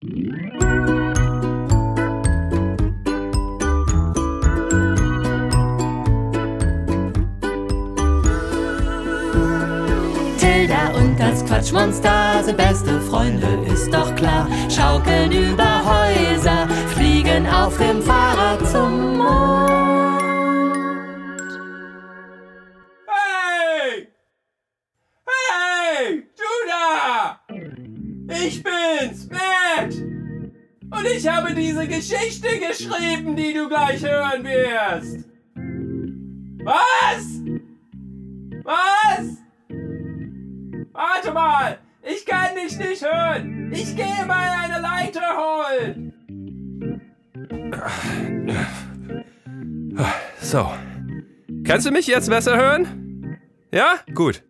Tilda und das Quatschmonster sind beste Freunde, ist doch klar. Schaukeln über Häuser, fliegen auf dem Fahrrad Und ich habe diese Geschichte geschrieben, die du gleich hören wirst. Was? Was? Warte mal! Ich kann dich nicht hören! Ich gehe mal eine Leiter holen! So. Kannst du mich jetzt besser hören? Ja? Gut.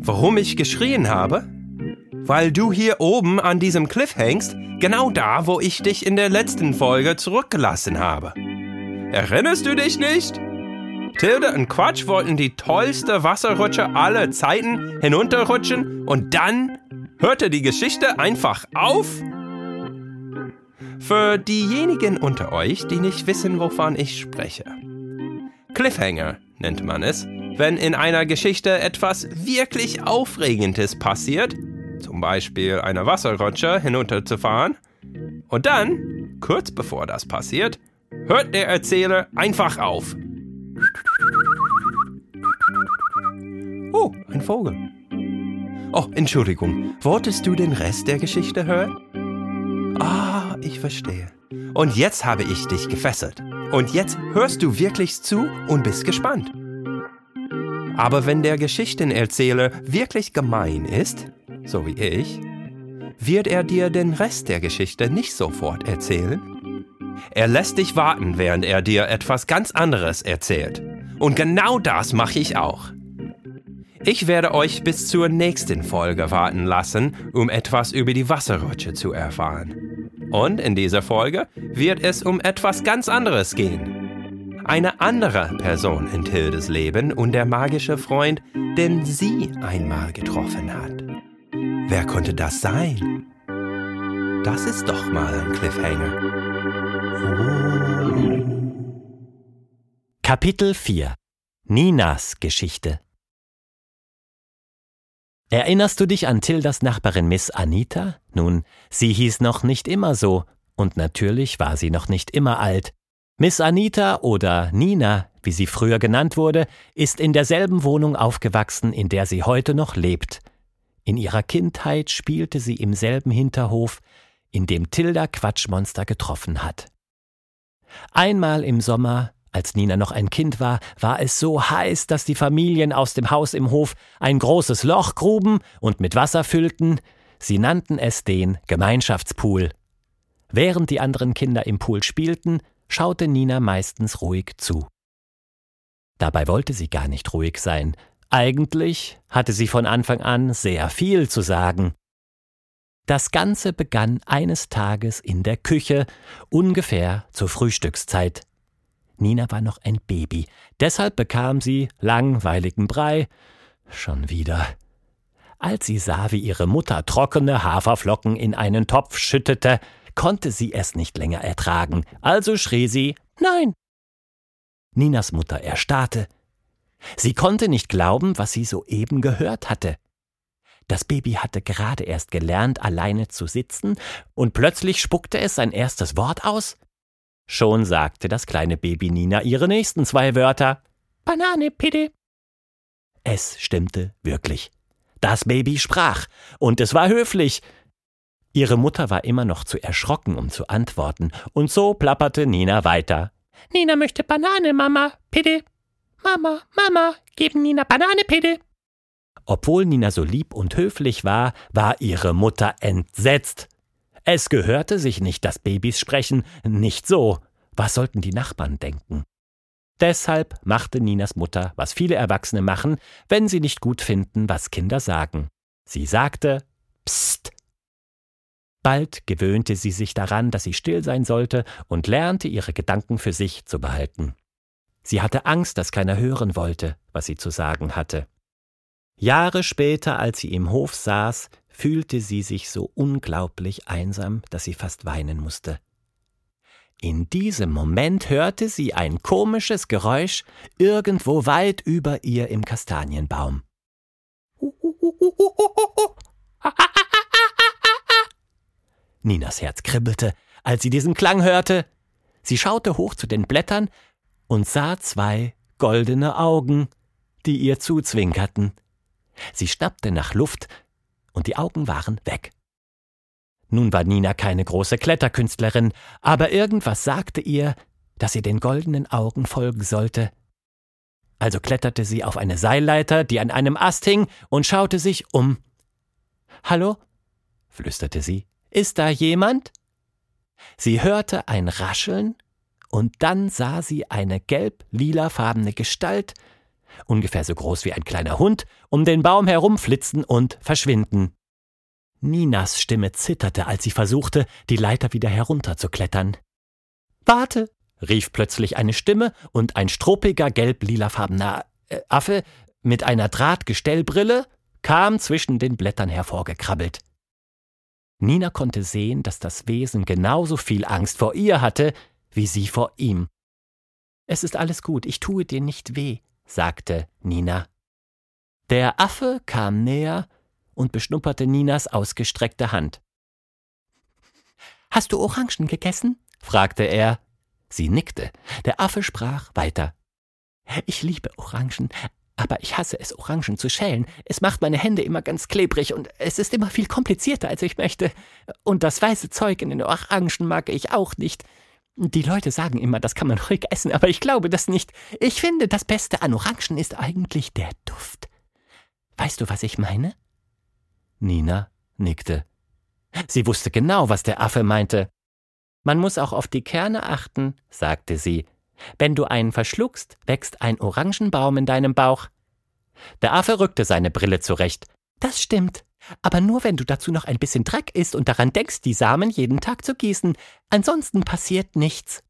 Warum ich geschrien habe? Weil du hier oben an diesem Cliff hängst, genau da, wo ich dich in der letzten Folge zurückgelassen habe. Erinnerst du dich nicht? Tilde und Quatsch wollten die tollste Wasserrutsche aller Zeiten hinunterrutschen und dann hörte die Geschichte einfach auf? Für diejenigen unter euch, die nicht wissen, wovon ich spreche. Cliffhanger nennt man es, wenn in einer Geschichte etwas wirklich Aufregendes passiert, zum Beispiel eine Wasserrutsche hinunterzufahren, und dann, kurz bevor das passiert, hört der Erzähler einfach auf. Oh, ein Vogel. Oh, Entschuldigung. Wolltest du den Rest der Geschichte hören? Ah, ich verstehe. Und jetzt habe ich dich gefesselt. Und jetzt hörst du wirklich zu und bist gespannt. Aber wenn der Geschichtenerzähler wirklich gemein ist, so wie ich, wird er dir den Rest der Geschichte nicht sofort erzählen. Er lässt dich warten, während er dir etwas ganz anderes erzählt. Und genau das mache ich auch. Ich werde euch bis zur nächsten Folge warten lassen, um etwas über die Wasserrutsche zu erfahren. Und in dieser Folge wird es um etwas ganz anderes gehen. Eine andere Person in Tildes Leben und der magische Freund, den sie einmal getroffen hat. Wer konnte das sein? Das ist doch mal ein Cliffhanger. Kapitel 4 Ninas Geschichte Erinnerst du dich an Tildas Nachbarin Miss Anita? Nun, sie hieß noch nicht immer so, und natürlich war sie noch nicht immer alt. Miss Anita oder Nina, wie sie früher genannt wurde, ist in derselben Wohnung aufgewachsen, in der sie heute noch lebt. In ihrer Kindheit spielte sie im selben Hinterhof, in dem Tilda Quatschmonster getroffen hat. Einmal im Sommer als Nina noch ein Kind war, war es so heiß, dass die Familien aus dem Haus im Hof ein großes Loch gruben und mit Wasser füllten. Sie nannten es den Gemeinschaftspool. Während die anderen Kinder im Pool spielten, schaute Nina meistens ruhig zu. Dabei wollte sie gar nicht ruhig sein. Eigentlich hatte sie von Anfang an sehr viel zu sagen. Das Ganze begann eines Tages in der Küche, ungefähr zur Frühstückszeit. Nina war noch ein Baby, deshalb bekam sie langweiligen Brei. Schon wieder. Als sie sah, wie ihre Mutter trockene Haferflocken in einen Topf schüttete, konnte sie es nicht länger ertragen, also schrie sie Nein. Ninas Mutter erstarrte. Sie konnte nicht glauben, was sie soeben gehört hatte. Das Baby hatte gerade erst gelernt, alleine zu sitzen, und plötzlich spuckte es sein erstes Wort aus. Schon sagte das kleine Baby Nina ihre nächsten zwei Wörter. Banane, bitte. Es stimmte wirklich. Das Baby sprach, und es war höflich. Ihre Mutter war immer noch zu erschrocken, um zu antworten, und so plapperte Nina weiter. Nina möchte Banane, Mama, bitte. Mama, Mama, geben Nina Banane, bitte. Obwohl Nina so lieb und höflich war, war ihre Mutter entsetzt. Es gehörte sich nicht, dass Babys sprechen, nicht so. Was sollten die Nachbarn denken? Deshalb machte Ninas Mutter, was viele Erwachsene machen, wenn sie nicht gut finden, was Kinder sagen. Sie sagte Psst. Bald gewöhnte sie sich daran, dass sie still sein sollte und lernte ihre Gedanken für sich zu behalten. Sie hatte Angst, dass keiner hören wollte, was sie zu sagen hatte. Jahre später, als sie im Hof saß, fühlte sie sich so unglaublich einsam, dass sie fast weinen musste. In diesem Moment hörte sie ein komisches Geräusch irgendwo weit über ihr im Kastanienbaum. Ninas Herz kribbelte, als sie diesen Klang hörte. Sie schaute hoch zu den Blättern und sah zwei goldene Augen, die ihr zuzwinkerten. Sie schnappte nach Luft, und die Augen waren weg. Nun war Nina keine große Kletterkünstlerin, aber irgendwas sagte ihr, dass sie den goldenen Augen folgen sollte. Also kletterte sie auf eine Seilleiter, die an einem Ast hing, und schaute sich um. Hallo? flüsterte sie. Ist da jemand? Sie hörte ein Rascheln, und dann sah sie eine gelb-lilafarbene Gestalt, ungefähr so groß wie ein kleiner Hund, um den Baum herumflitzen und verschwinden. Ninas Stimme zitterte, als sie versuchte, die Leiter wieder herunterzuklettern. Warte! rief plötzlich eine Stimme, und ein struppiger gelb-lilafarbener äh, Affe mit einer Drahtgestellbrille kam zwischen den Blättern hervorgekrabbelt. Nina konnte sehen, dass das Wesen genauso viel Angst vor ihr hatte, wie sie vor ihm. Es ist alles gut, ich tue dir nicht weh, sagte Nina. Der Affe kam näher und beschnupperte Ninas ausgestreckte Hand. Hast du Orangen gegessen? fragte er. Sie nickte. Der Affe sprach weiter. Ich liebe Orangen, aber ich hasse es, Orangen zu schälen. Es macht meine Hände immer ganz klebrig und es ist immer viel komplizierter, als ich möchte. Und das weiße Zeug in den Orangen mag ich auch nicht. Die Leute sagen immer, das kann man ruhig essen, aber ich glaube das nicht. Ich finde, das Beste an Orangen ist eigentlich der Duft. Weißt du, was ich meine? Nina nickte. Sie wusste genau, was der Affe meinte. Man muss auch auf die Kerne achten, sagte sie. Wenn du einen verschluckst, wächst ein Orangenbaum in deinem Bauch. Der Affe rückte seine Brille zurecht. Das stimmt. Aber nur wenn du dazu noch ein bisschen Dreck isst und daran denkst, die Samen jeden Tag zu gießen. Ansonsten passiert nichts.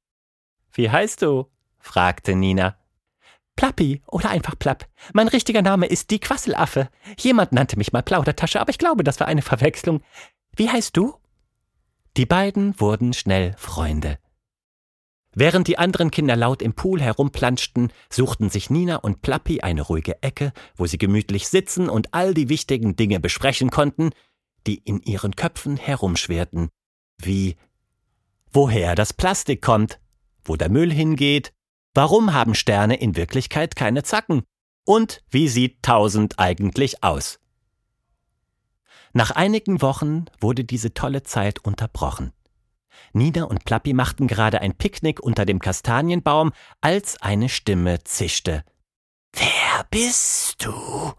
Wie heißt du? fragte Nina. Plappi oder einfach Plapp. Mein richtiger Name ist die Quasselaffe. Jemand nannte mich mal Plaudertasche, aber ich glaube, das war eine Verwechslung. Wie heißt du? Die beiden wurden schnell Freunde. Während die anderen Kinder laut im Pool herumplanschten, suchten sich Nina und Plappi eine ruhige Ecke, wo sie gemütlich sitzen und all die wichtigen Dinge besprechen konnten, die in ihren Köpfen herumschwirrten, wie woher das Plastik kommt, wo der Müll hingeht, Warum haben Sterne in Wirklichkeit keine Zacken? Und wie sieht tausend eigentlich aus? Nach einigen Wochen wurde diese tolle Zeit unterbrochen. Nina und Plappi machten gerade ein Picknick unter dem Kastanienbaum, als eine Stimme zischte. Wer bist du?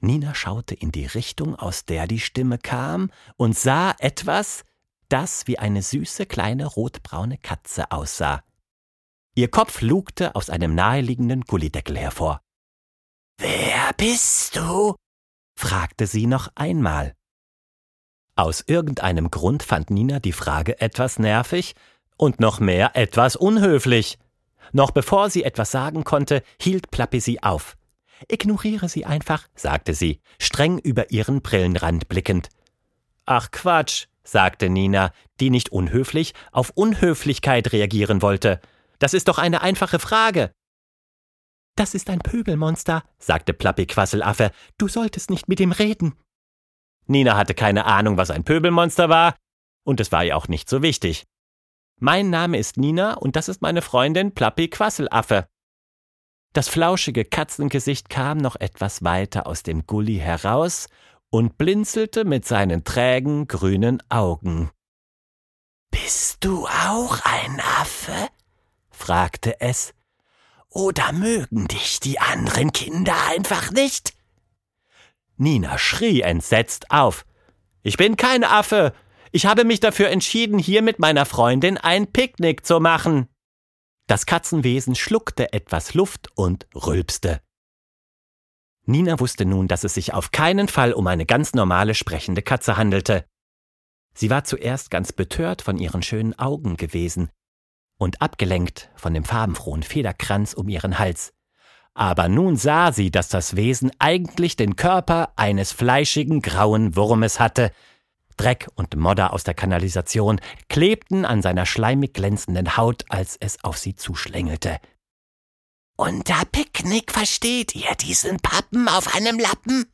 Nina schaute in die Richtung, aus der die Stimme kam, und sah etwas, das wie eine süße kleine rotbraune Katze aussah. Ihr Kopf lugte aus einem naheliegenden Gullideckel hervor. Wer bist du? fragte sie noch einmal. Aus irgendeinem Grund fand Nina die Frage etwas nervig und noch mehr etwas unhöflich. Noch bevor sie etwas sagen konnte, hielt Plappi sie auf. Ignoriere sie einfach, sagte sie, streng über ihren Brillenrand blickend. Ach Quatsch, sagte Nina, die nicht unhöflich auf Unhöflichkeit reagieren wollte. Das ist doch eine einfache Frage. Das ist ein Pöbelmonster, sagte Plappi Quasselaffe. Du solltest nicht mit ihm reden. Nina hatte keine Ahnung, was ein Pöbelmonster war, und es war ihr auch nicht so wichtig. Mein Name ist Nina und das ist meine Freundin Plappi Quasselaffe. Das flauschige Katzengesicht kam noch etwas weiter aus dem Gully heraus und blinzelte mit seinen trägen grünen Augen. Bist du auch ein Affe? fragte es. Oder mögen dich die anderen Kinder einfach nicht? Nina schrie entsetzt auf. Ich bin kein Affe. Ich habe mich dafür entschieden, hier mit meiner Freundin ein Picknick zu machen. Das Katzenwesen schluckte etwas Luft und rülpste. Nina wusste nun, dass es sich auf keinen Fall um eine ganz normale sprechende Katze handelte. Sie war zuerst ganz betört von ihren schönen Augen gewesen, und abgelenkt von dem farbenfrohen Federkranz um ihren Hals. Aber nun sah sie, dass das Wesen eigentlich den Körper eines fleischigen grauen Wurmes hatte. Dreck und Modder aus der Kanalisation klebten an seiner schleimig glänzenden Haut, als es auf sie zuschlängelte. Unter Picknick versteht ihr diesen Pappen auf einem Lappen?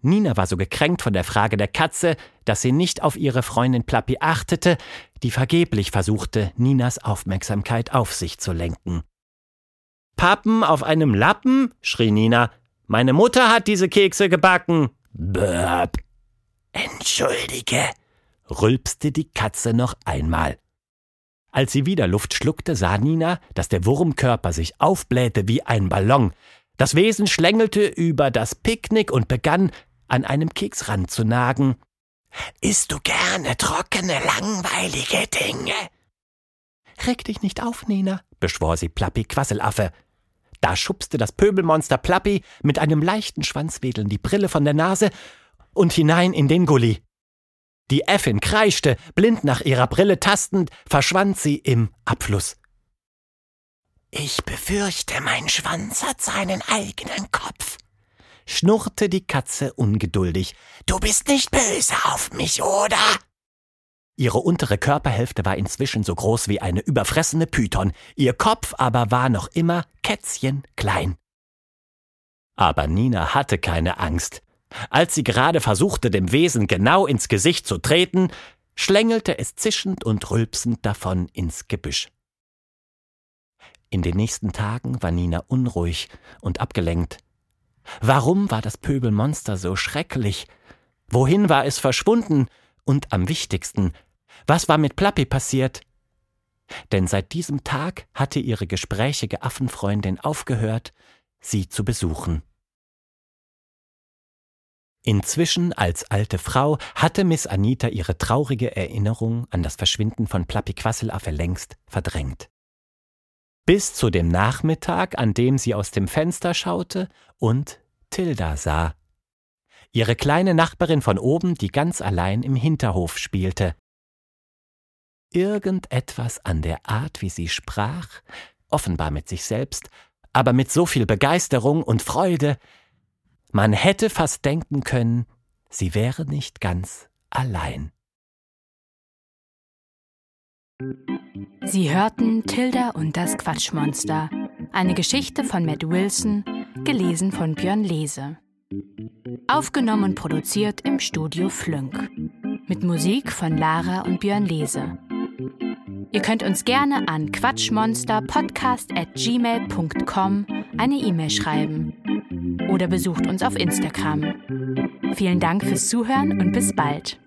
Nina war so gekränkt von der Frage der Katze, dass sie nicht auf ihre Freundin Plappi achtete, die vergeblich versuchte, Ninas Aufmerksamkeit auf sich zu lenken. Pappen auf einem Lappen? schrie Nina. Meine Mutter hat diese Kekse gebacken. Böb. Entschuldige, rülpste die Katze noch einmal. Als sie wieder Luft schluckte, sah Nina, dass der Wurmkörper sich aufblähte wie ein Ballon. Das Wesen schlängelte über das Picknick und begann, an einem Keksrand zu nagen. Isst du gerne trockene, langweilige Dinge? Reg dich nicht auf, Nina, beschwor sie Plappi Quasselaffe. Da schubste das Pöbelmonster Plappi mit einem leichten Schwanzwedeln die Brille von der Nase und hinein in den Gully. Die Äffin kreischte, blind nach ihrer Brille tastend, verschwand sie im Abfluss. Ich befürchte, mein Schwanz hat seinen eigenen Kopf, schnurrte die Katze ungeduldig. Du bist nicht böse auf mich, oder? Ihre untere Körperhälfte war inzwischen so groß wie eine überfressene Python, ihr Kopf aber war noch immer kätzchenklein. Aber Nina hatte keine Angst. Als sie gerade versuchte, dem Wesen genau ins Gesicht zu treten, schlängelte es zischend und rülpsend davon ins Gebüsch. In den nächsten Tagen war Nina unruhig und abgelenkt. Warum war das Pöbelmonster so schrecklich? Wohin war es verschwunden? Und am wichtigsten, was war mit Plappi passiert? Denn seit diesem Tag hatte ihre gesprächige Affenfreundin aufgehört, sie zu besuchen. Inzwischen als alte Frau hatte Miss Anita ihre traurige Erinnerung an das Verschwinden von Plappi Quasselaffe längst verdrängt bis zu dem Nachmittag, an dem sie aus dem Fenster schaute und Tilda sah. Ihre kleine Nachbarin von oben, die ganz allein im Hinterhof spielte. Irgendetwas an der Art, wie sie sprach, offenbar mit sich selbst, aber mit so viel Begeisterung und Freude, man hätte fast denken können, sie wäre nicht ganz allein. Sie hörten Tilda und das Quatschmonster, eine Geschichte von Matt Wilson, gelesen von Björn Lese. Aufgenommen und produziert im Studio Flünk. Mit Musik von Lara und Björn Lese. Ihr könnt uns gerne an quatschmonsterpodcast.gmail.com eine E-Mail schreiben oder besucht uns auf Instagram. Vielen Dank fürs Zuhören und bis bald.